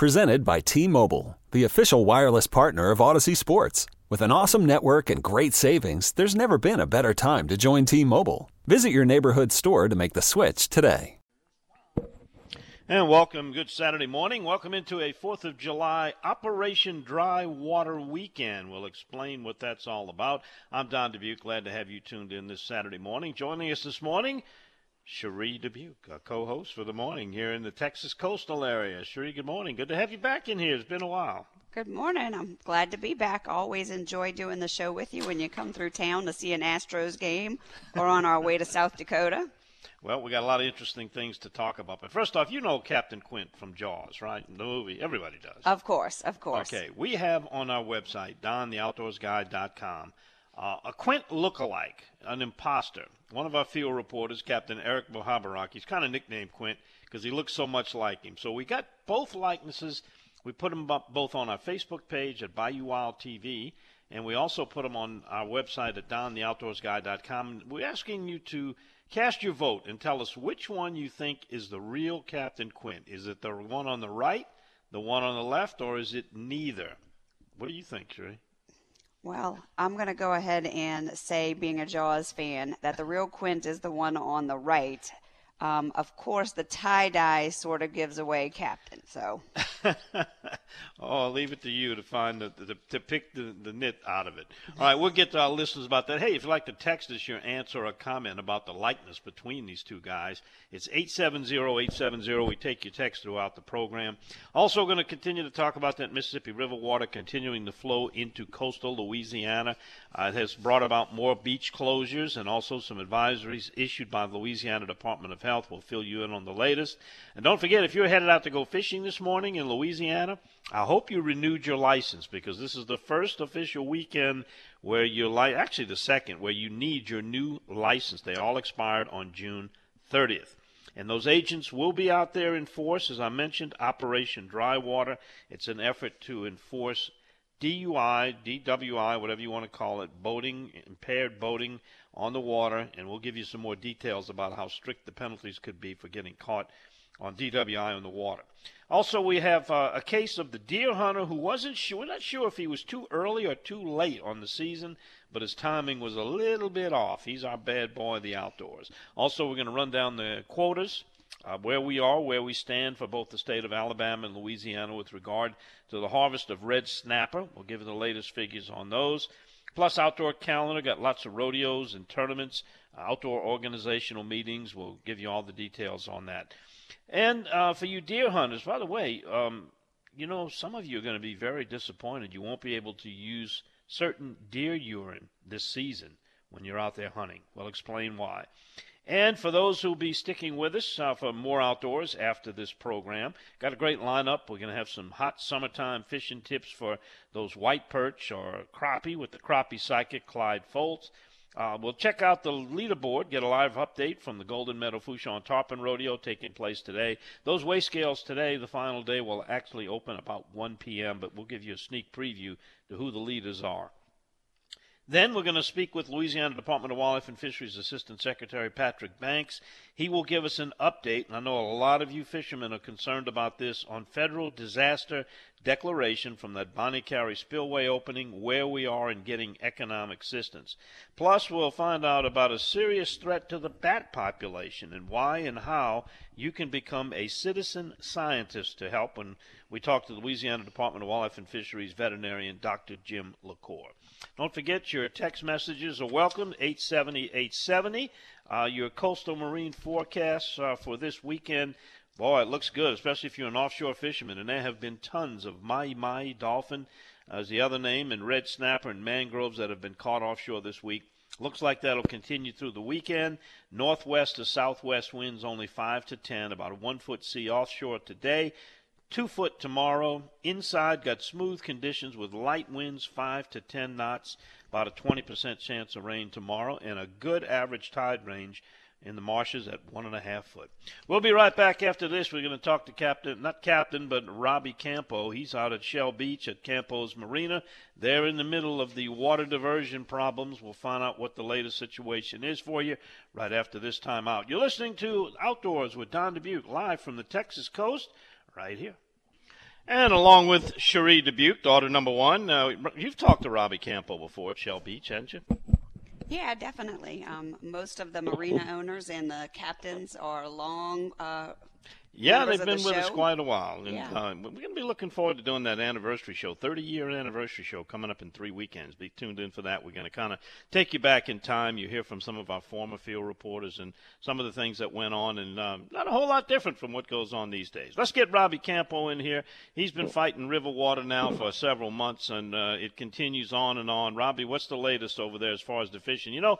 Presented by T Mobile, the official wireless partner of Odyssey Sports. With an awesome network and great savings, there's never been a better time to join T Mobile. Visit your neighborhood store to make the switch today. And welcome, good Saturday morning. Welcome into a 4th of July Operation Dry Water Weekend. We'll explain what that's all about. I'm Don Dubuque. Glad to have you tuned in this Saturday morning. Joining us this morning, Cherie Dubuque, a co-host for the morning here in the Texas coastal area. Cherie, good morning. Good to have you back in here. It's been a while. Good morning. I'm glad to be back. Always enjoy doing the show with you when you come through town to see an Astros game or on our way to South Dakota. Well, we got a lot of interesting things to talk about. But first off, you know Captain Quint from Jaws, right? The movie. Everybody does. Of course, of course. Okay. We have on our website, dontheoutdoorsguide.com, uh, a Quint look-alike, an imposter. One of our field reporters, Captain Eric Mohabarak, he's kind of nicknamed Quint because he looks so much like him. So we got both likenesses. We put them both on our Facebook page at Bayou Wild TV, and we also put them on our website at dontheoutdoorsguide.com. We're asking you to Cast your vote and tell us which one you think is the real Captain Quint. Is it the one on the right, the one on the left, or is it neither? What do you think, Cherie? Well, I'm going to go ahead and say, being a Jaws fan, that the real Quint is the one on the right. Um, of course, the tie dye sort of gives away Captain. So. oh, I'll leave it to you to find the, the to pick the, the nit out of it. All right, we'll get to our listeners about that. Hey, if you'd like to text us your answer or comment about the likeness between these two guys, it's 870-870. We take your text throughout the program. Also, going to continue to talk about that Mississippi River water continuing to flow into coastal Louisiana. Uh, it has brought about more beach closures and also some advisories issued by the Louisiana Department of Health. We'll fill you in on the latest. And don't forget, if you're headed out to go fishing this morning in Louisiana, I hope you renewed your license because this is the first official weekend where you're li- actually the second where you need your new license. They all expired on June 30th. And those agents will be out there in force, as I mentioned, Operation Dry Water. It's an effort to enforce DUI, DWI, whatever you want to call it, boating, impaired boating on the water, and we'll give you some more details about how strict the penalties could be for getting caught on DWI on the water. Also, we have uh, a case of the deer hunter who wasn't sure, we're not sure if he was too early or too late on the season, but his timing was a little bit off. He's our bad boy of the outdoors. Also, we're going to run down the quotas uh, where we are, where we stand for both the state of Alabama and Louisiana with regard to the harvest of red snapper. We'll give you the latest figures on those. Plus, outdoor calendar, got lots of rodeos and tournaments, uh, outdoor organizational meetings. We'll give you all the details on that. And uh, for you deer hunters, by the way, um, you know, some of you are going to be very disappointed. You won't be able to use certain deer urine this season when you're out there hunting. We'll explain why. And for those who'll be sticking with us uh, for more outdoors after this program, got a great lineup. We're going to have some hot summertime fishing tips for those white perch or crappie with the crappie psychic Clyde Foltz. Uh, we'll check out the leaderboard, get a live update from the Golden Meadow Fourchon Tarpon Rodeo taking place today. Those weigh scales today, the final day, will actually open about 1 p.m., but we'll give you a sneak preview to who the leaders are. Then we're going to speak with Louisiana Department of Wildlife and Fisheries Assistant Secretary Patrick Banks. He will give us an update, and I know a lot of you fishermen are concerned about this, on federal disaster declaration from that Bonnet Carré spillway opening, where we are in getting economic assistance. Plus, we'll find out about a serious threat to the bat population and why and how you can become a citizen scientist to help when we talk to Louisiana Department of Wildlife and Fisheries veterinarian Dr. Jim LaCour. Don't forget your text messages are welcome, 870 870. Uh, your coastal marine forecasts uh, for this weekend Boy, it looks good, especially if you're an offshore fisherman. And there have been tons of mahi mahi dolphin, as the other name, and red snapper and mangroves that have been caught offshore this week. Looks like that'll continue through the weekend. Northwest to southwest winds only 5 to 10, about a 1 foot sea offshore today. 2 foot tomorrow. Inside got smooth conditions with light winds 5 to 10 knots, about a 20% chance of rain tomorrow, and a good average tide range in the marshes at one and a half foot. We'll be right back after this. We're going to talk to Captain, not Captain, but Robbie Campo. He's out at Shell Beach at Campo's Marina. They're in the middle of the water diversion problems. We'll find out what the latest situation is for you right after this time out. You're listening to Outdoors with Don Dubuque live from the Texas coast right here. And along with Cherie Dubuque, daughter number one, uh, you've talked to Robbie Campo before at Shell Beach, haven't you? Yeah, definitely. Um, most of the marina owners and the captains are long uh, yeah, they've been the with show. us quite a while, and yeah. uh, we're going to be looking forward to doing that anniversary show, 30 year anniversary show coming up in three weekends. Be tuned in for that. We're going to kind of take you back in time. You hear from some of our former field reporters and some of the things that went on, and um, not a whole lot different from what goes on these days. Let's get Robbie Campo in here. He's been fighting river water now for several months, and uh, it continues on and on. Robbie, what's the latest over there as far as the fishing? You know,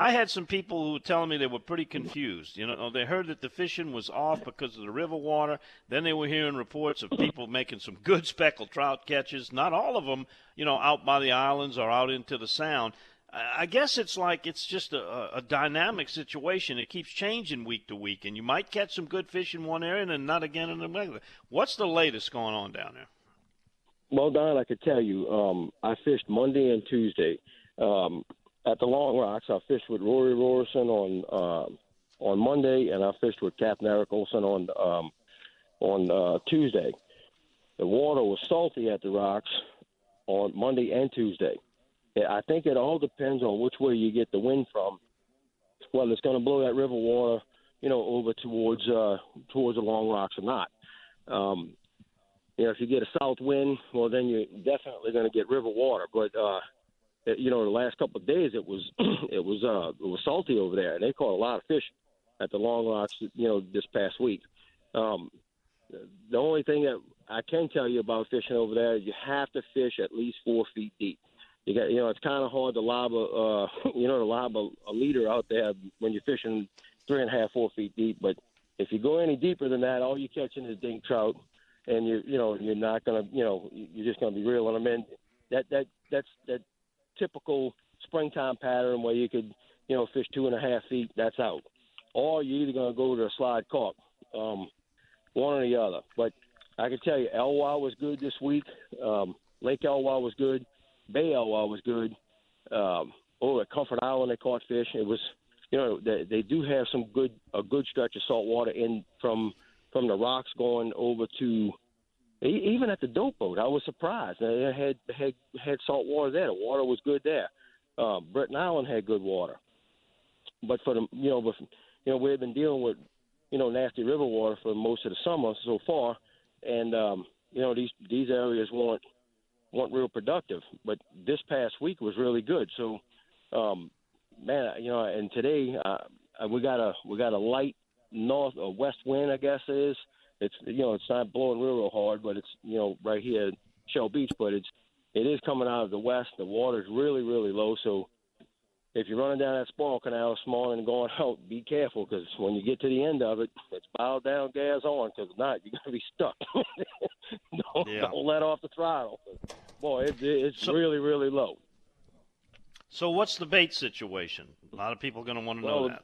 I had some people who were telling me they were pretty confused. You know, they heard that the fishing was off because of the river water. Then they were hearing reports of people making some good speckled trout catches. Not all of them, you know, out by the islands or out into the sound. I guess it's like it's just a, a dynamic situation. It keeps changing week to week, and you might catch some good fish in one area and not again in another. What's the latest going on down there? Well, Don, I could tell you, um, I fished Monday and Tuesday. Um, at the Long Rocks. I fished with Rory Roberson on uh, on Monday, and I fished with Captain Eric Olson on um, on uh, Tuesday. The water was salty at the rocks on Monday and Tuesday. I think it all depends on which way you get the wind from. Whether it's going to blow that river water, you know, over towards uh, towards the Long Rocks or not. Um, you know, if you get a south wind, well, then you're definitely going to get river water. But uh, you know, the last couple of days it was it was uh it was salty over there, and they caught a lot of fish at the Long Rocks, you know, this past week. Um, the only thing that I can tell you about fishing over there, you have to fish at least four feet deep. You got, you know, it's kind of hard to lob a, uh, you know, to lob a, a leader out there when you're fishing three and a half, four feet deep. But if you go any deeper than that, all you're catching is dink trout, and you, you know, you're not gonna, you know, you're just gonna be reeling them in. That that that's that typical springtime pattern where you could, you know, fish two and a half feet, that's out. Or you're either going to go to a slide cork, um, one or the other. But I can tell you, Eloi was good this week. Um, Lake Eloi was good. Bay Eloi was good. Um, over at Comfort Island, they caught fish. It was, you know, they, they do have some good a good stretch of salt water in from from the rocks going over to even at the dope boat, I was surprised. They had had had salt water there. The water was good there. Uh, Island had good water, but for the you know, but, you know, we've been dealing with you know nasty river water for most of the summer so far, and um, you know these these areas weren't weren't real productive. But this past week was really good. So, um, man, you know, and today uh, we got a we got a light north or west wind, I guess it is it's you know it's not blowing real, real hard, but it's you know right here at Shell Beach, but it's it is coming out of the west. The water's really really low, so if you're running down that Spoil Canal this morning and going out, be careful because when you get to the end of it, it's bow down, gas on. Because if not, you're gonna be stuck. don't, yeah. don't let off the throttle. Boy, it, it's so, really really low. So what's the bait situation? A lot of people are going to want to well, know that.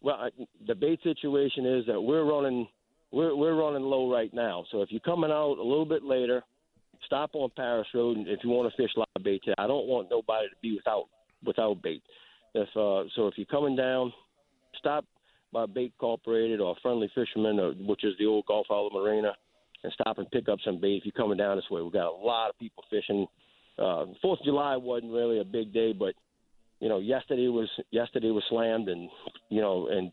Well, I, the bait situation is that we're running we're we're running low right now. So if you're coming out a little bit later, stop on Paris Road and if you want to fish live bait. today, I don't want nobody to be without without bait. If uh, so, if you're coming down, stop by Bait Incorporated or Friendly Fisherman, or, which is the old Gulf Island Marina, and stop and pick up some bait. If you're coming down this way, we've got a lot of people fishing. Uh, Fourth of July wasn't really a big day, but you know, yesterday was yesterday was slammed, and you know, and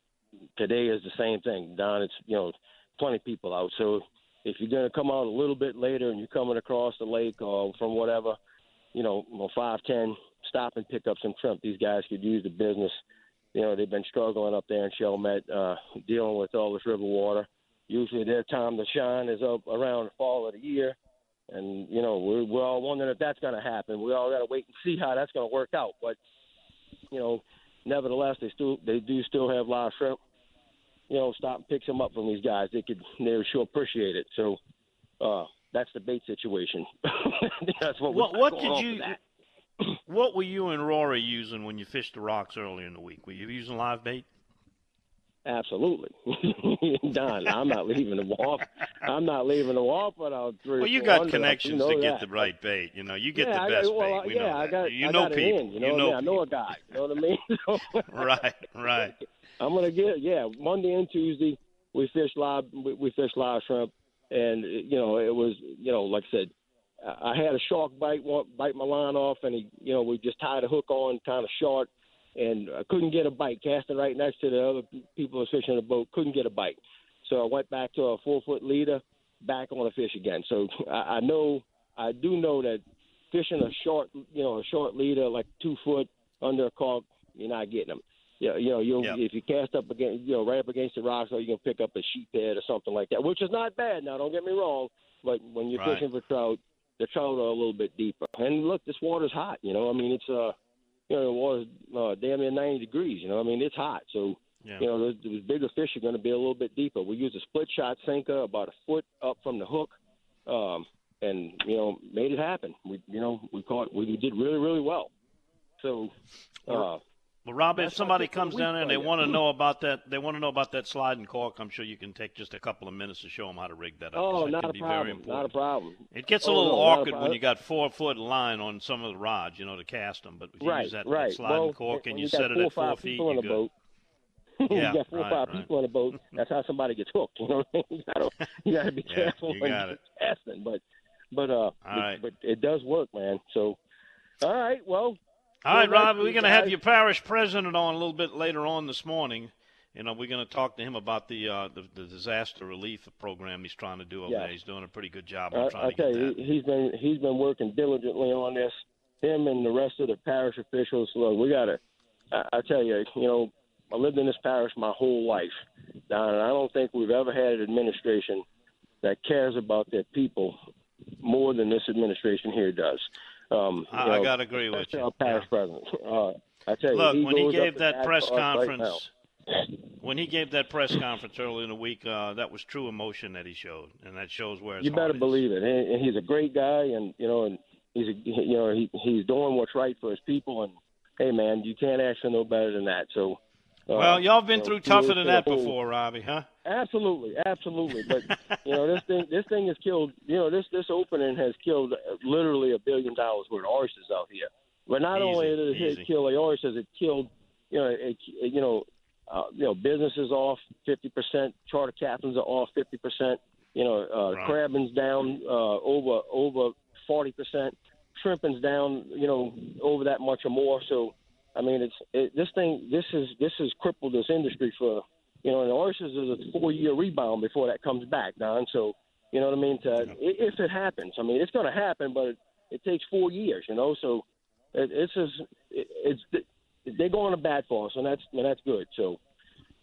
today is the same thing. Don, it's you know, plenty of people out. So if you're going to come out a little bit later and you're coming across the lake or from whatever, you know, five ten, stop and pick up some shrimp. These guys could use the business. You know, they've been struggling up there in Chalmette, uh, dealing with all this river water. Usually their time to shine is up around the fall of the year. And, you know, we're, we're all wondering if that's going to happen. We all got to wait and see how that's going to work out. But, you know, nevertheless, they still they do still have live shrimp you know, stop and pick some up from these guys. They could, they sure appreciate it. So, uh, that's the bait situation. that's what. What, what did you? what were you and Rory using when you fished the rocks earlier in the week? Were you using live bait? Absolutely, Don. I'm not leaving the off. I'm not leaving them off without three. Well, you got connections you know to that. get the right bait. You know, you get yeah, the best I, well, bait. We yeah, know I got. You I know got people. In, you know, you know I, mean? I know a guy. You know what I mean? right, right. I'm gonna get yeah. Monday and Tuesday we fish live. We, we fish live shrimp. And you know it was you know like I said, I had a shark bite bite my line off, and he you know we just tied a hook on kind of short, and I couldn't get a bite. Casting right next to the other people fishing the boat, couldn't get a bite. So I went back to a four foot leader, back on a fish again. So I, I know I do know that fishing a short you know a short leader like two foot under a cork, you're not getting them. Yeah, you know, you'll Yep. if you cast up against, you know, right up against the rocks, or you can pick up a sheephead or something like that, which is not bad. Now, don't get me wrong, but when you're Right. fishing for trout, the trout are a little bit deeper. And look, this water's hot. You know, I mean, it's uh, you know, the water's uh, damn near 90 degrees. You know, I mean, it's hot. So, Yeah. you know, those, those bigger fish are going to be a little bit deeper. We use a split shot sinker about a foot up from the hook, um, and you know, made it happen. We, you know, we caught, we did really, really well. So, uh, Well, Rob, if somebody what I think comes down there and they want to know about that, they want to know about that sliding cork. I'm sure you can take just a couple of minutes to show them how to rig that up. oh, that not a problem. Not a problem. It gets a Oh, little no, awkward when you got four foot line on some of the rods, you know, to cast them. But if you right, use that, that right. sliding well, cork and you, got set it at four feet, you're good. boat. Yeah, you got four right, or five right. people on a boat. That's how somebody gets hooked. You know, what I mean? you you gotta be Yeah, careful you when you're casting. But but uh, but, right. but it does work, man. So all right, well, All right, Rob, we're going to have your parish president on a little bit later on this morning. You know, we're going to talk to him about the, uh, the the disaster relief program he's trying to do over Yeah. there. He's doing a pretty good job on I, trying I to tell get you, that. he- he's been he's been working diligently on this. Him and the rest of the parish officials. Look, we gotta. I, I tell you, you know, I lived in this parish my whole life, Don, and I don't think we've ever had an administration that cares about their people more than this administration here does. Um, I, you I got to agree with you. our parish president. Uh, I tell you, Look, he when he gave that press us right conference, when he gave that press conference early in the week, uh, that was true emotion that he showed, and that shows where you better believe it. And, and he's a great guy, and you know, and he's a, you know he he's doing what's right for his people. And hey, man, you can't ask for no better than that. So, Well, y'all been you know, through tougher than that whole- before, Robbie, huh? Absolutely, absolutely. But you know, this thing this thing has killed. You know, this this opening has killed literally a billion dollars worth of oysters out here. But not Easy, only did easy. it kill the oysters, it killed you know it, you know uh, you know businesses off fifty percent, charter captains are off fifty percent. You know, uh, Right. crabbing's down uh, over over forty percent, shrimping's down you know over that much or more. So I mean, it's it, this thing. This is this has crippled this industry for you know. And oysters is a four year rebound before that comes back, Don. So you know what I mean. To, i If it happens, I mean, it's going to happen, but it, it takes four years. You know, so it, it's just it, it's they're going to bat for us, and that's and that's good. So.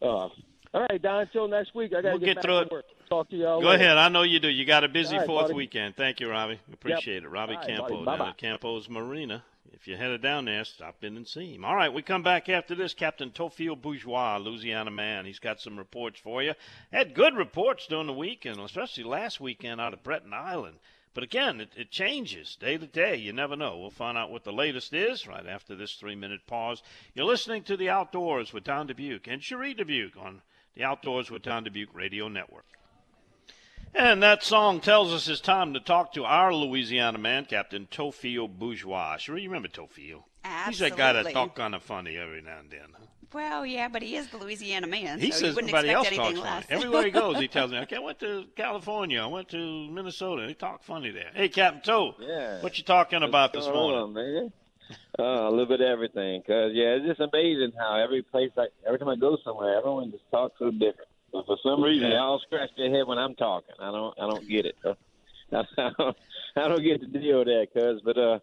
Uh, all right, Don. Until next week, I got to We'll get, get back through to it. work. Talk to y'all. Go later. ahead. I know you do. You got a busy right, fourth buddy. weekend. Thank you, Robbie. Appreciate it. Robbie right, Campo down at Campo's Marina. If you're headed down there, stop in and see him. All right, we come back after this. Captain Theophile Bourgeois, Louisiana man. He's got some reports for you. Had good reports during the weekend, especially last weekend out of Breton Island. But again, it, it changes day to day. You never know. We'll find out what the latest is right after this three minute pause. You're listening to The Outdoors with Don Dubuque and Cherie Dubuque on The Outdoors with Don Dubuque Radio Network. And that song tells us it's time to talk to our Louisiana man, Captain Theophile Bourgeois. Sure, you remember Theophile? He's that guy that Absolutely. talk kind of funny every now and then. huh? Well, yeah, but he is the Louisiana man. He so says you wouldn't everybody else talks anything funny. Everywhere he goes, he tells me, okay, I went to California, I went to Minnesota. They talk funny there. Hey, Captain Toe, Yeah. what you talking about this morning? on, man? Uh, a little bit of everything. Cause yeah, it's just amazing how every place, I, every time I go somewhere, everyone just talks so different. But for some reason, they all scratch their head when I'm talking. I don't, I don't get it. I don't, I don't get the deal with that, cuz. But uh,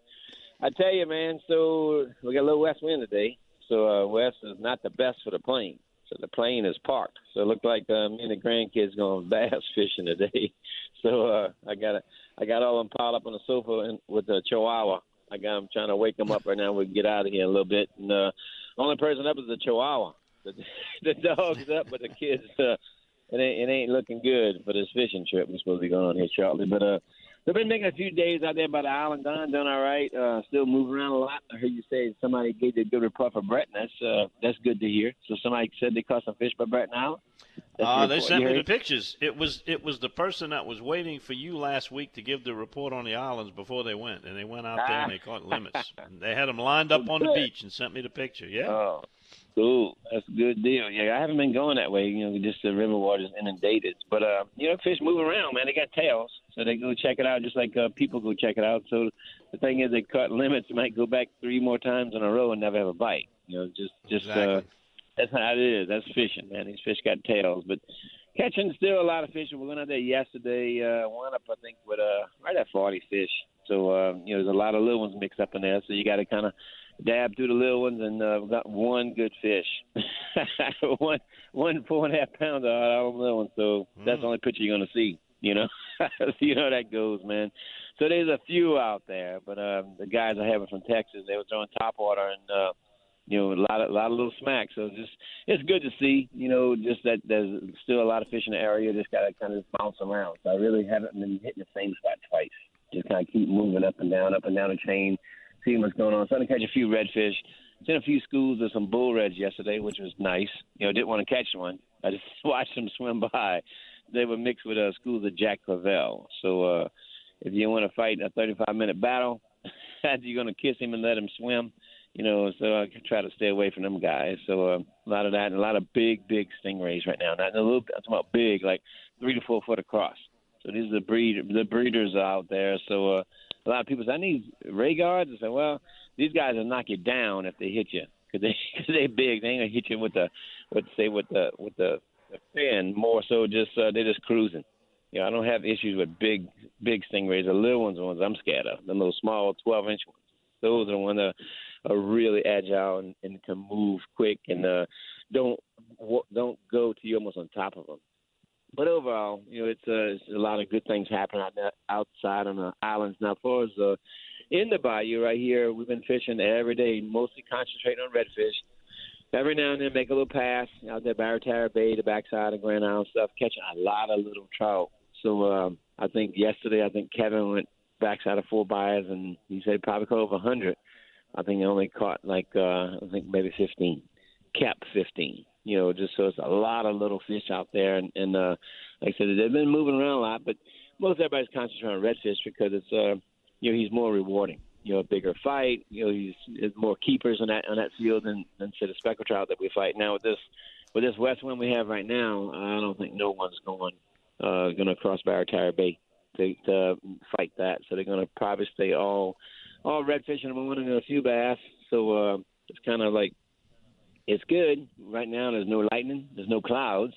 I tell you, man. So we got a little west wind today. So uh, west is not the best for the plane. So the plane is parked. So it looked like uh, me and the grandkids going bass fishing today. So uh, I got it. I got all them piled up on the sofa and with the Chihuahua. I got them trying to wake them up right now. We can get out of here a little bit. And uh, only person up is the Chihuahua. The, the dog's up, but the kids. Uh, it ain't it ain't looking good for this fishing trip we're supposed to be going on here shortly. But uh, They've been making a few days out there by the island. Don doing all right. Uh, still moving around a lot. I heard you say somebody gave you a good report for Breton. That's uh, that's good to hear. So somebody said they caught some fish by Breton Island. Uh, they sent me the pictures. It was it was the person that was waiting for you last week to give the report on the islands before they went, and they went out there and they caught limits. they had them lined up on the beach and sent me the picture. Yeah. Oh, cool. That's a good deal. Yeah, I haven't been going that way. You know, just the river water's inundated. But uh, you know, fish move around, man. They got tails, so they go check it out, just like uh, people go check it out. So the thing is, they cut limits. Might go back three more times in a row and never have a bite. You know, just just uh, Exactly. uh, that's how it is. That's fishing, man. These fish got tails, but catching still a lot of fish. We went out there yesterday. Uh, wound up, I think, with uh, right at 40 fish. So uh, you know, there's a lot of little ones mixed up in there. So you got to kind of dab through the little ones, and uh, got one good fish, one one four and a half pounder out of the little ones. So that's the only picture you're gonna see. You know, you know how that goes, man. So there's a few out there, but um, the guys I have from Texas, they were throwing top water and. uh you know, a lot of a lot of little smacks. So it's just it's good to see. You know, just that there's still a lot of fish in the area. Just got to kind of bounce around. So I really haven't been hitting the same spot twice. Just kind of keep moving up and down, up and down the chain, seeing what's going on. Starting to catch a few redfish. Seen a few schools of some bull reds yesterday, which was nice. You know, didn't want to catch one. I just watched them swim by. They were mixed with uh, schools of Jack Crevalle. So uh, if you want to fight a 35 minute battle, you're going to kiss him and let him swim you know, so I try to stay away from them guys. So uh, a lot of that, and a lot of big, big stingrays right now. Not a little, I'm talking about big, like three to four foot across. So these are the breed, the breeders out there. So uh, a lot of people say, I need ray guards. I say, well, these guys will knock you down if they hit you because they cause they big. They ain't gonna hit you with the, what say with the with the, the fin. More so, just uh, they're just cruising. You know, I don't have issues with big, big stingrays. The little ones, the ones I'm scared of. The little small, 12 inch ones. Those are the ones that are really agile and, and can move quick and uh, don't don't go to you almost on top of them. But overall, you know, it's, uh, it's a lot of good things happening out there, outside on the islands. Now, as far as uh, in the bayou right here, we've been fishing every day, mostly concentrating on redfish. Every now and then, make a little pass out there, Barataria Bay, the backside of Grand Island stuff, catching a lot of little trout. So um, I think yesterday, I think Kevin went backside of Four Bayous, and he said probably caught over 100. I think he only caught like uh, I think maybe 15, kept 15. You know, just so it's a lot of little fish out there, and, and uh, like I said, they've been moving around a lot, but most everybody's concentrating on redfish because it's uh, you know he's more rewarding. You know, a bigger fight. You know, he's there's more keepers on that on that field than than say the speckled trout that we fight now with this with this west wind we have right now. I don't think no one's going uh, going to cross Barataria Bay to, to fight that. So they're going to probably stay all all redfish in the morning and a few bass. So uh, it's kind of like it's good right now. There's no lightning. There's no clouds.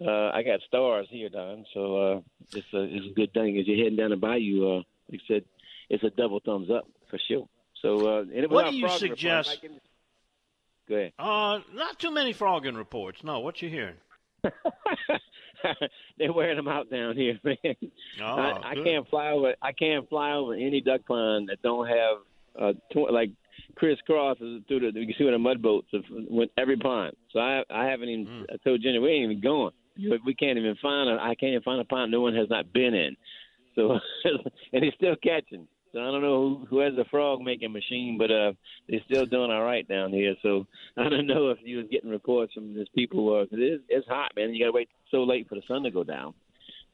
Uh, I got stars here, Don. So uh, it's a it's a good thing. As you're heading down the bayou, uh, like I said, it's a double thumbs up for sure. So uh, What do you report, suggest- can- Go ahead. Uh, not too many frogging reports. No, what you hearing? They're wearing them out down here, man. Oh, I, I can't fly over. I can't fly over any duck pond that don't have uh, tw- like crisscross through the. You can see with the mud boats of, with every pond. So I I haven't even. Mm. I told Jenny we ain't even going. We- We can't even find. A, I can't even find a pond no one has not been in. So and he's still catching. So I don't know who, who has the frog making machine, but uh, they're still doing all right down here. So I don't know if you was getting reports from these people. Uh, 'cause it is, it's hot, man. You got to wait so late for the sun to go down.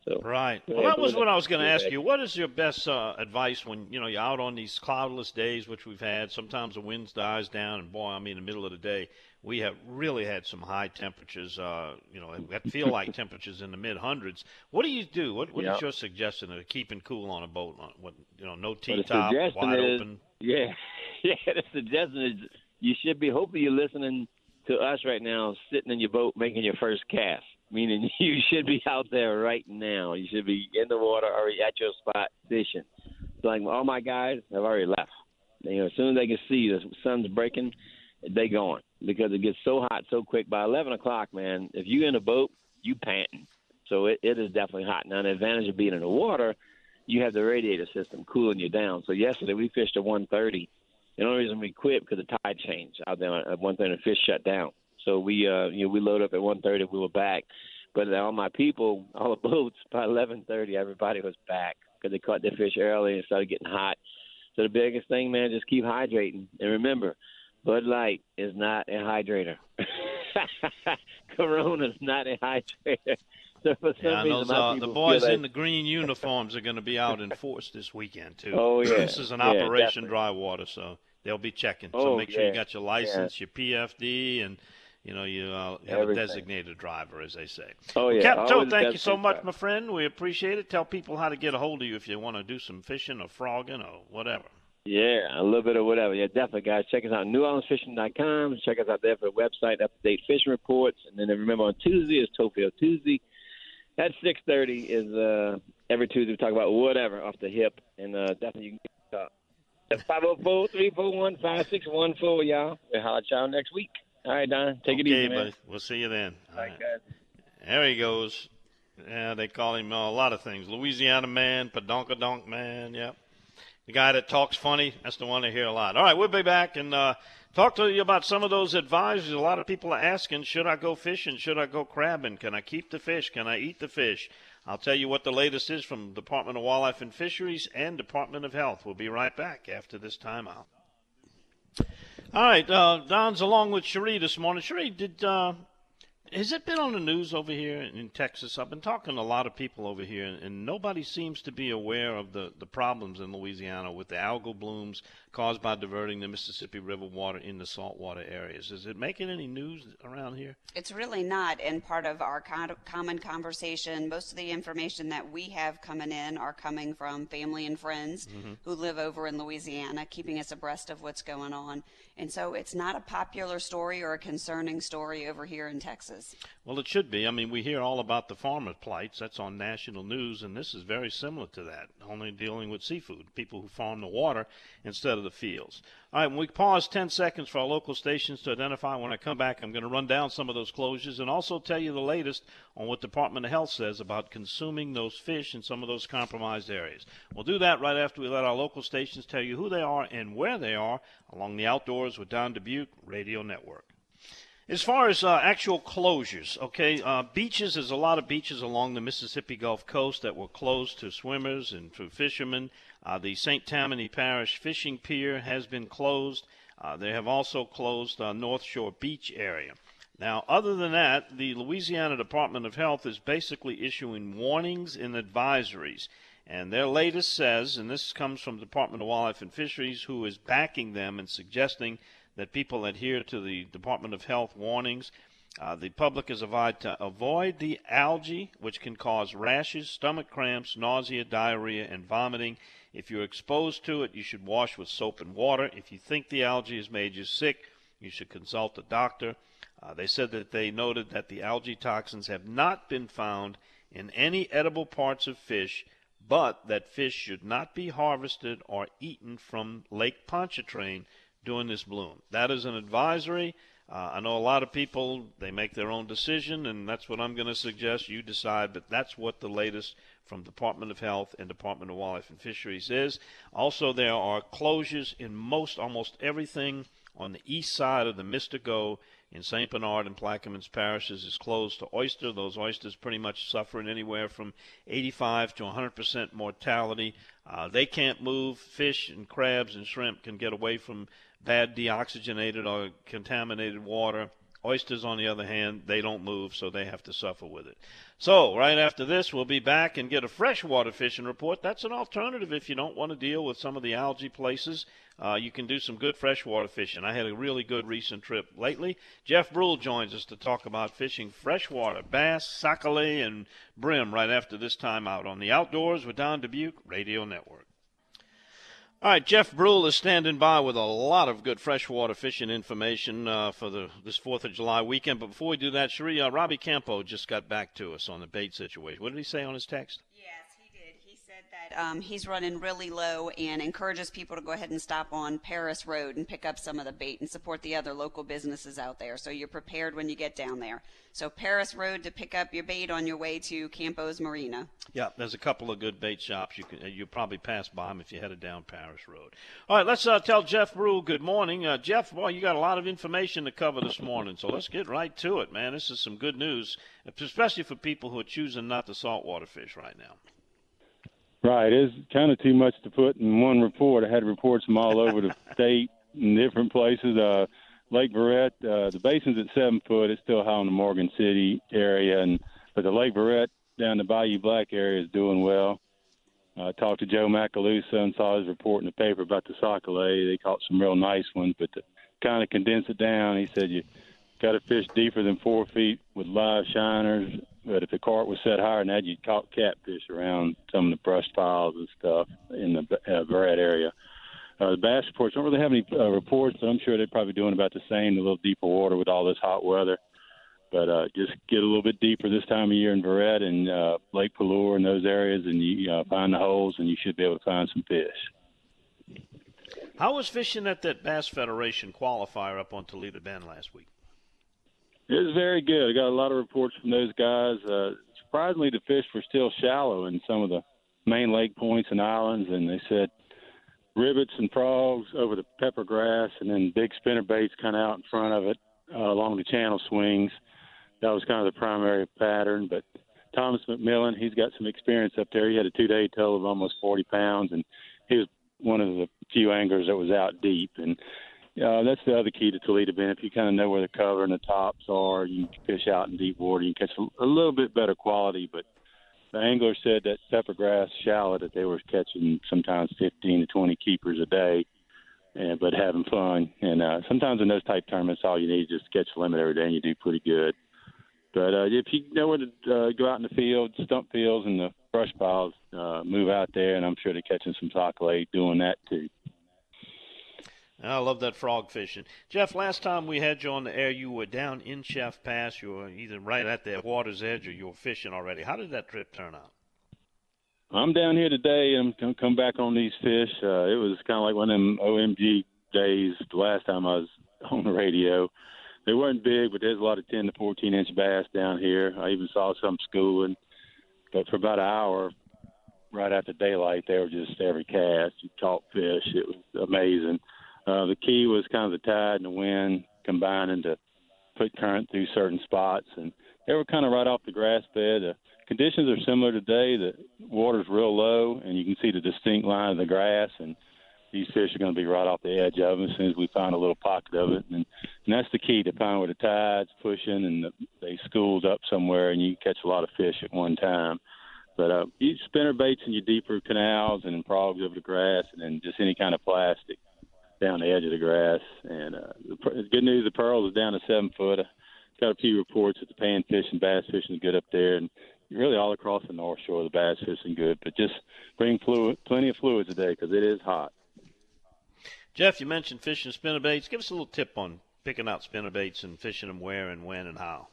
So Right. Well, that was what I was going to ask you. What is your best uh, advice when you know you're out on these cloudless days, which we've had? Sometimes the wind dies down, and boy, I mean, in the middle of the day, we have really had some high temperatures. Uh, you know, that feel like temperatures in the mid hundreds. What do you do? What, what is Yeah. your suggestion of keeping cool on a boat? On what you know, no t top, wide is- open. Yeah, yeah. The suggestion is you should be. Hopefully, you're listening to us right now, sitting in your boat making your first cast. Meaning, you should be out there right now. You should be in the water or at your spot fishing. So, like all my guys have already left. You know, as soon as they can see the sun's breaking, they going because it gets so hot so quick. By eleven o'clock, man, if you in a boat, you panting. So it, it is definitely hot. Now, the advantage of being in the water you have the radiator system cooling you down. So yesterday we fished at 1:30. The only reason we quit because the tide changed out there at 1:30. The fish shut down. So we, uh, you know, we loaded up at 1:30. We were back, but all my people, all the boats by 11:30, everybody was back because they caught their fish early and started getting hot. So the biggest thing, man, just keep hydrating. And remember, Bud Light is not a hydrator. Corona is not a hydrator. So for some yeah, reason, those, uh, the boys in the green uniforms are going to be out in force this weekend too. Oh, yeah. This is an Yeah, Operation definitely. Dry Water, so they'll be checking. so Oh, make sure you got your license, your PFD, and you know you uh, have Everything. a designated driver, as they say. Oh Well, yeah, Captain thank you so much, my friend. We appreciate it. Tell people how to get a hold of you if you want to do some fishing or frogging or whatever. Yeah, a little bit of whatever. Yeah, definitely, guys. Check us out, NewOrleansFishing.com. Check us out there for the website, up-to-date fishing reports. And then remember, on Tuesday is Theophile Tuesday. At 6.30 is uh, every Tuesday we talk about whatever off the hip. And uh, definitely you can get us out. 504-341-5614, y'all. We'll holler at y'all next week. All right, Don. Take it okay, easy, man. We'll see you then. All right, guys. There he goes. Yeah, they call him uh, a lot of things. Louisiana man, Padonkadonk man. Yep. The guy that talks funny. That's the one I hear a lot. All right, we'll be back and uh, talk to you about some of those advisories. A lot of people are asking, should I go fishing? Should I go crabbing? Can I keep the fish? Can I eat the fish? I'll tell you what the latest is from Department of Wildlife and Fisheries and Department of Health. We'll be right back after this timeout. All right, uh, Don's along with Cherie this morning. Cherie, did uh, has it been on the news over here in Texas? I've been talking to a lot of people over here, and, nobody seems to be aware of the, the problems in Louisiana with the algal blooms caused by diverting the Mississippi River water into saltwater areas. Is it making any news around here? It's really not. And part of our con- common conversation, most of the information that we have coming in are coming from family and friends mm-hmm. who live over in Louisiana, keeping us abreast of what's going on. And so it's not a popular story or a concerning story over here in Texas. Well, it should be. I mean, we hear all about the farmer plights. That's on national news, and this is very similar to that, only dealing with seafood, people who farm the water instead of the fields. All right, when we pause 10 seconds for our local stations to identify, when I come back, I'm going to run down some of those closures and also tell you the latest on what Department of Health says about consuming those fish in some of those compromised areas. We'll do that right after we let our local stations tell you who they are and where they are along the Outdoors with Don Dubuque Radio Network. As far as uh, actual closures, okay, uh, beaches, there's a lot of beaches along the Mississippi Gulf Coast that were closed to swimmers and to fishermen. Uh, the St. Tammany Parish Fishing Pier has been closed. Uh, they have also closed North Shore Beach area. Now, other than that, the Louisiana Department of Health is basically issuing warnings and advisories. And their latest says, and this comes from the Department of Wildlife and Fisheries, who is backing them and suggesting that people adhere to the Department of Health warnings. Uh, the public is advised to avoid the algae, which can cause rashes, stomach cramps, nausea, diarrhea, and vomiting. If you're exposed to it, you should wash with soap and water. If you think the algae has made you sick, you should consult a doctor. Uh, they said that they noted that the algae toxins have not been found in any edible parts of fish, but that fish should not be harvested or eaten from Lake Pontchartrain during this bloom. That is an advisory. Uh, I know a lot of people, they make their own decision, and that's what I'm going to suggest. You decide, but that's what the latest from Department of Health and Department of Wildlife and Fisheries is. Also, there are closures in most, almost everything on the east side of the Mystico in St. Bernard and Plaquemines parishes is closed to oyster. Those oysters pretty much suffering anywhere from 85 to 100% mortality. Uh, they can't move. Fish and crabs and shrimp can get away from bad deoxygenated or contaminated water. Oysters, on the other hand, they don't move, so they have to suffer with it. So, right after this, we'll be back and get a freshwater fishing report. That's an alternative if you don't want to deal with some of the algae places. Uh, you can do some good freshwater fishing. I had a really good recent trip lately. Jeff Brule joins us to talk about fishing freshwater bass, sac-a-lait, and brim right after this time out on the Outdoors with Don Dubuque Radio Network. All right, Jeff Brule is standing by with a lot of good freshwater fishing information uh, for the this Fourth of July weekend. But before we do that, Cherie, uh, Robbie Campo just got back to us on the bait situation. What did he say on his text? Yes, he did. He said that um, he's running really low and encourages people to go ahead and stop on Paris Road and pick up some of the bait and support the other local businesses out there so you're prepared when you get down there. So, Paris Road to pick up your bait on your way to Campos Marina. Yeah, there's a couple of good bait shops. You can you probably pass by them if you headed down Paris Road. All right, let's uh, tell Jeff Brule good morning. Uh, Jeff, boy, you got a lot of information to cover this morning, so let's get right to it, man. This is some good news, especially for people who are choosing not to saltwater fish right now. Right, it's kind of too much to put in one report. I had reports from all over the state in different places. Uh, Lake Verret, uh, the basin's at seven foot. It's still high in the Morgan City area, and but the Lake Verret down the Bayou Black area is doing well. I uh, talked to Joe Macaluso and saw his report in the paper about the Sac-a-lait. They caught some real nice ones, but to kind of condense it down, he said you got to fish deeper than four feet with live shiners. But if the cart was set higher than that, you'd caught catfish around some of the brush piles and stuff in the uh, Verret area. Uh, the bass reports don't really have any uh, reports, but I'm sure they're probably doing about the same, a little deeper water with all this hot weather. But uh, just get a little bit deeper this time of year in Verret and uh, Lake Palourde and those areas, and you uh, find the holes, and you should be able to find some fish. How was fishing at that Bass Federation qualifier up on Toledo Bend last week? It was very good. I got a lot of reports from those guys. Uh, surprisingly, the fish were still shallow in some of the main lake points and islands, and they said rivets and frogs over the pepper grass, and then big spinner baits kind of out in front of it uh, along the channel swings. That was kind of the primary pattern. But Thomas McMillan, he's got some experience up there. He had a two-day total of almost 40 pounds, and he was one of the few anglers that was out deep. And uh, that's the other key to Toledo Bend. If you kind of know where the cover and the tops are, you can fish out in deep water. You can catch a, little bit better quality, but the angler said that peppergrass shallot that they were catching sometimes 15 to 20 keepers a day, and but having fun. And uh, sometimes in those type tournaments, all you need is just catch a limit every day, and you do pretty good. But uh, if you know where to uh, go out in the field, stump fields and the brush piles, uh, move out there, and I'm sure they're catching some sac-a-lait doing that too. I love that frog fishing. Jeff, last time we had you on the air, you were down in Chef Pass. You were either right at the water's edge or you were fishing already. How did that trip turn out? I'm down here today. I'm going to come back on these fish. Uh, it was kind of like one of them OMG days the last time I was on the radio. They weren't big, but there's a lot of 10 to 14 inch bass down here. I even saw some schooling. But for about an hour, right after daylight, they were just every cast. You caught fish. It was amazing. Uh, the key was kind of the tide and the wind combining to put current through certain spots, and they were kind of right off the grass bed. The conditions are similar today. The water's real low, and you can see the distinct line of the grass, and these fish are going to be right off the edge of them as soon as we find a little pocket of it. And, and that's the key to find where the tide's pushing and the, they schooled up somewhere, and you catch a lot of fish at one time. But uh, you spinner baits in your deeper canals and frogs over the grass, and then just any kind of plastic down the edge of the grass. And uh, the, good news, the pearl is down to seven foot. Got a few reports that the panfish and bass fishing is good up there, and really all across the North Shore, the bass fishing good. But just bring fluid, plenty of fluid today because it is hot. Jeff, you mentioned fishing spinner baits. Give us a little tip on picking out spinner baits and fishing them where and when and how.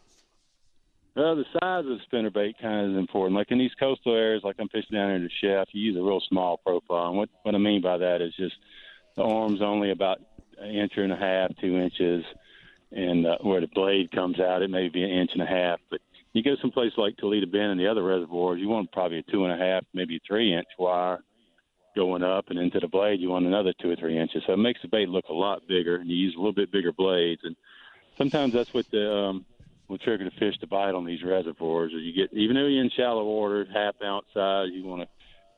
Well, the size of the spinner bait kind of is important. Like in these coastal areas, like I'm fishing down here in the Chef, you use a real small profile. And what what I mean by that is just the arm's only about an inch and a half, two inches, and uh, where the blade comes out, it may be an inch and a half. But you go someplace like Toledo Bend and the other reservoirs, you want probably a two and a half, maybe a three inch wire going up, and into the blade you want another two or three inches. So it makes the bait look a lot bigger, and you use a little bit bigger blades. And sometimes that's what the um, will trigger the fish to bite on these reservoirs. Or you get even though you're in shallow water, half ounce size, you want to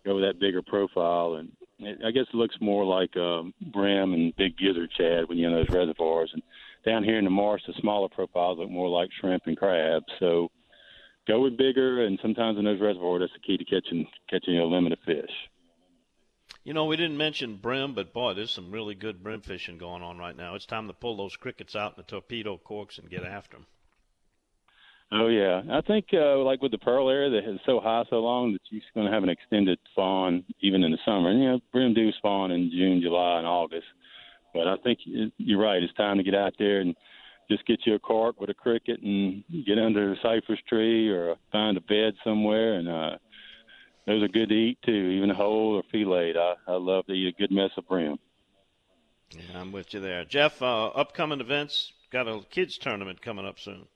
go with that bigger profile and I guess it looks more like um, brim and big gizzard shad when you're in those reservoirs. And down here in the marsh, the smaller profiles look more like shrimp and crabs. So go with bigger, and sometimes in those reservoirs, that's the key to catching catching a limit of fish. You know, we didn't mention brim, but boy, there's some really good brim fishing going on right now. It's time to pull those crickets out in the torpedo corks and get after them. Oh yeah, I think uh, like with the pearl area that is so high so long that you're going to have an extended spawn even in the summer. And you know, brim do spawn in June, July, and August. But I think you're right. It's time to get out there and just get you a cart with a cricket and get under a cypress tree or find a bed somewhere. And uh, those are good to eat too, even whole or filleted. I, I love to eat a good mess of brim. Yeah, I'm with you there, Jeff. Uh, upcoming events. Got a kids tournament coming up soon.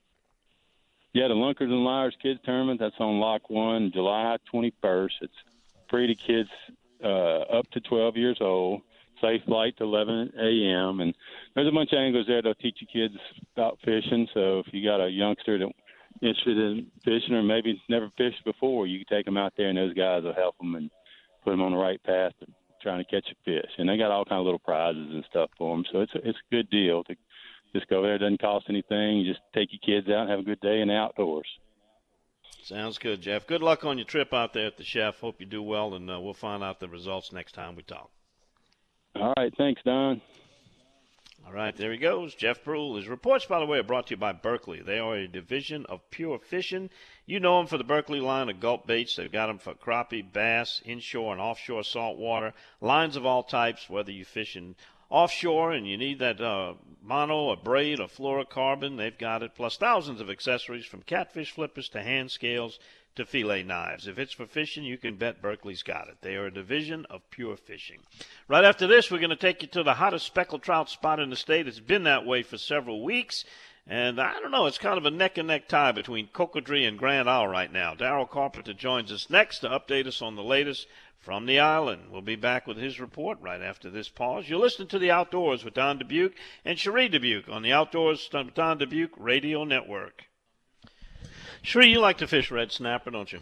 Yeah, the Lunkers and Liars Kids Tournament. That's on Lock One, July 21st. It's free to kids uh, up to 12 years old. Safe light to 11 a.m. And there's a bunch of anglers there that'll teach you kids about fishing. So if you got a youngster that interested in fishing or maybe never fished before, you can take them out there, and those guys will help them and put them on the right path trying to catch a fish. And they got all kind of little prizes and stuff for them. So it's a, it's a good deal to just go there. It doesn't cost anything. You just take your kids out and have a good day in the outdoors. Sounds good, Jeff. Good luck on your trip out there at the chef. Hope you do well, and uh, we'll find out the results next time we talk. All right. Thanks, Don. All right, there he goes. Jeff Brule. His reports, by the way, are brought to you by Berkley. They are a division of Pure Fishing. You know them for the Berkley line of gulp baits. They've got them for crappie, bass, inshore and offshore saltwater, lines of all types, whether you fish in offshore and you need that uh, mono, a braid, a fluorocarbon, they've got it, plus thousands of accessories from catfish flippers to hand scales to fillet knives. If it's for fishing, you can bet Berkley's got it. They are a division of pure fishing. Right after this, we're going to take you to the hottest speckled trout spot in the state. It's been that way for several weeks. And I don't know, it's kind of a neck and neck tie between Cocodrie and Grand Isle right now. Daryl Carpenter joins us next to update us on the latest from the island. We'll be back with his report right after this pause. You're listening to The Outdoors with Don Dubuque and Cherie Dubuque on the Outdoors Don Dubuque Radio Network. Cherie, you like to fish red snapper, don't you?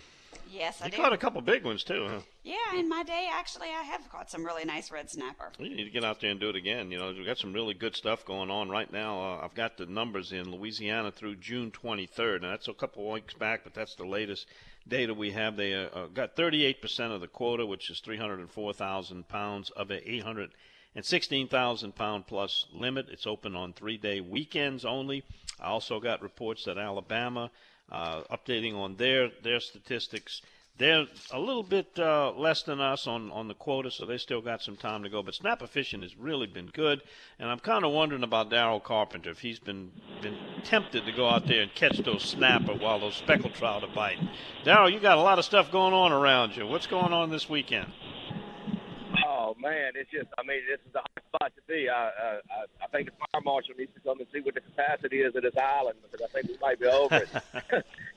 Yes, I you do. caught a couple big ones too, huh? Yeah, in my day, actually, I have caught some really nice red snapper. You need to get out there and do it again. You know, we've got some really good stuff going on right now. Uh, I've got the numbers in Louisiana through June 23rd, and that's a couple weeks back, but that's the latest data we have. They uh, uh got 38% of the quota, which is 304,000 pounds of a 816,000 pound plus limit. It's open on three day weekends only. I also got reports that Alabama updating on their their statistics. They're a little bit uh, less than us on, on the quota, so they still got some time to go. But snapper fishing has really been good, and I'm kind of wondering about Daryl Carpenter if he's been been tempted to go out there and catch those snapper while those speckled trout are biting. Daryl, you got a lot of stuff going on around you. What's going on this weekend? Oh man, it's just I mean this is the spot to be. I, I I think the fire marshal needs to come and see what the capacity is of this island because I think we might be over it.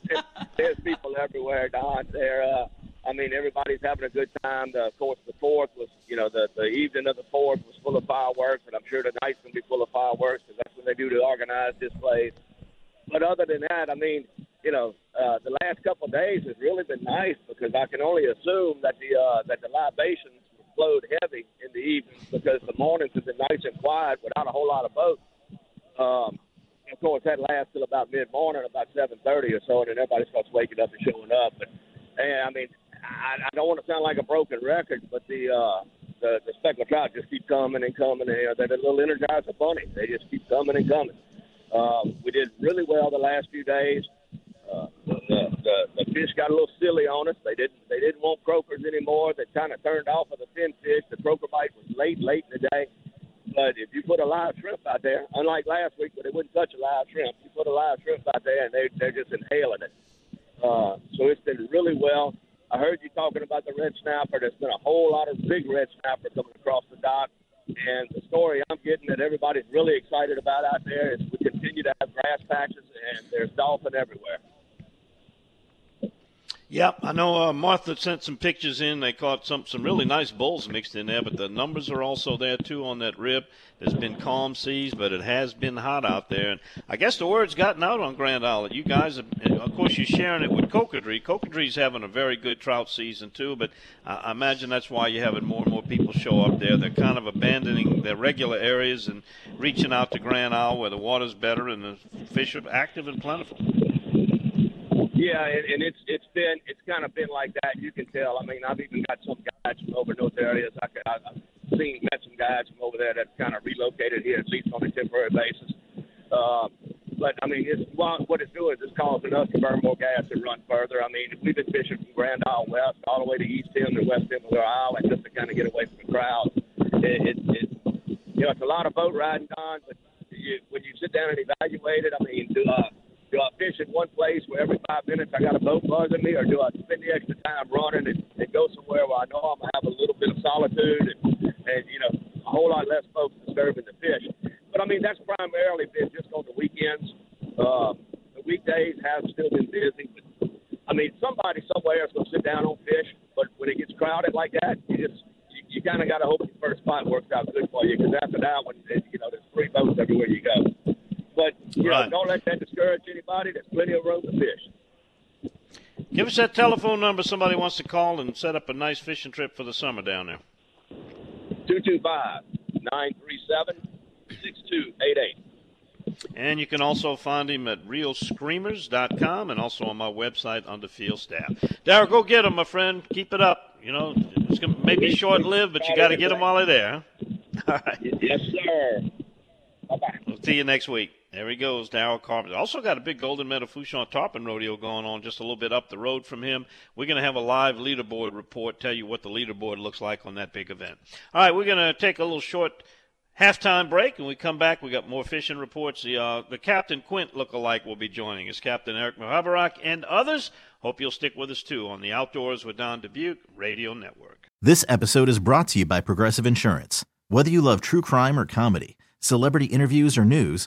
there's, there's people everywhere, Don. There, uh, I mean everybody's having a good time. The, of course, the fourth was you know the the evening of the fourth was full of fireworks, and I'm sure the night's gonna be full of fireworks because that's when they do the organized displays. But other than that, I mean, you know, uh, the last couple of days has really been nice because I can only assume that the uh, that the libations flowed heavy in the evenings because the mornings have been nice and quiet without a whole lot of boats. Um, of course, that lasts till about mid morning, about seven thirty or so, and then everybody starts waking up and showing up. But and I mean, I, I don't want to sound like a broken record, but the uh, the, the speckled trout just keep coming and coming. And, you know, they're the little energizer bunny. They just keep coming and coming. Um, we did really well the last few days. The, the the fish got a little silly on us. They didn't they didn't want croakers anymore. They kind of turned off of the fin fish. The croaker bite was late late in the day. But if you put a live shrimp out there, unlike last week where they wouldn't touch a live shrimp, you put a live shrimp out there and they they're just inhaling it. Uh, so it's been really well. I heard you talking about the red snapper. There's been a whole lot of big red snapper coming across the dock. And the story I'm getting that everybody's really excited about out there is we continue to have grass patches and there's dolphin everywhere. Yep, I know uh, Martha sent some pictures in. They caught some some really nice bulls mixed in there, but the numbers are also there too on that rib. There's been calm seas, but it has been hot out there, and I guess the word's gotten out on Grand Isle. You guys, have, of course, you're sharing it with Cocodrie. Cocodrie's having a very good trout season too, but I imagine that's why you're having more and more people show up there. They're kind of abandoning their regular areas and reaching out to Grand Isle where the water's better and the fish are active and plentiful. Yeah, and, and it's it's been it's kind of been like that. You can tell. I mean, I've even got some guys from over in those areas. I, I've seen met some guys from over there that kind of relocated here at least on a temporary basis. Uh, but I mean, it's what it's doing is it's causing us to burn more gas and run further. I mean, we've been fishing from Grand Isle West all the way to East End and West End of our island just to kind of get away from the crowd. It, it, it, you know, it's a lot of boat riding on, but you, when you sit down and evaluate it, I mean, do uh, fish in one place where every five minutes I got a boat buzzing me, or do I spend the extra time running and, and go somewhere where I know I'm gonna have a little bit of solitude and, and you know a whole lot less folks disturbing the fish? But I mean that's primarily been just on the weekends. Uh, the weekdays have still been busy. But, I mean somebody somewhere is gonna sit down on fish, but when it gets crowded like that, you just you, you kind of got to hope the first spot works out good for you because after that one, you know, there's three boats everywhere you go. But you Right. know, don't let that discourage anybody. There's plenty of room to fish. Give us that telephone number. Somebody wants to call and set up a nice fishing trip for the summer down there. 225 937 6288. And you can also find him at reelscreamers.com and also on my website under field staff. Darrell, go get him, my friend. Keep it up. You know, it's gonna maybe short lived, but you got to get him while they're there. All right. Yes, sir. Bye bye. We'll see you next week. There he goes, Darrell Carpenter. Also got a big Golden Meadow Fourchon Tarpon Rodeo going on just a little bit up the road from him. We're going to have a live leaderboard report, tell you what the leaderboard looks like on that big event. All right, we're going to take a little short halftime break, and we come back. We got more fishing reports. The uh, the Captain Quint look-alike will be joining us, Captain Eric Mahabarak, and others. Hope you'll stick with us too on the Outdoors with Don Dubuque Radio Network. This episode is brought to you by Progressive Insurance. Whether you love true crime or comedy, celebrity interviews or news,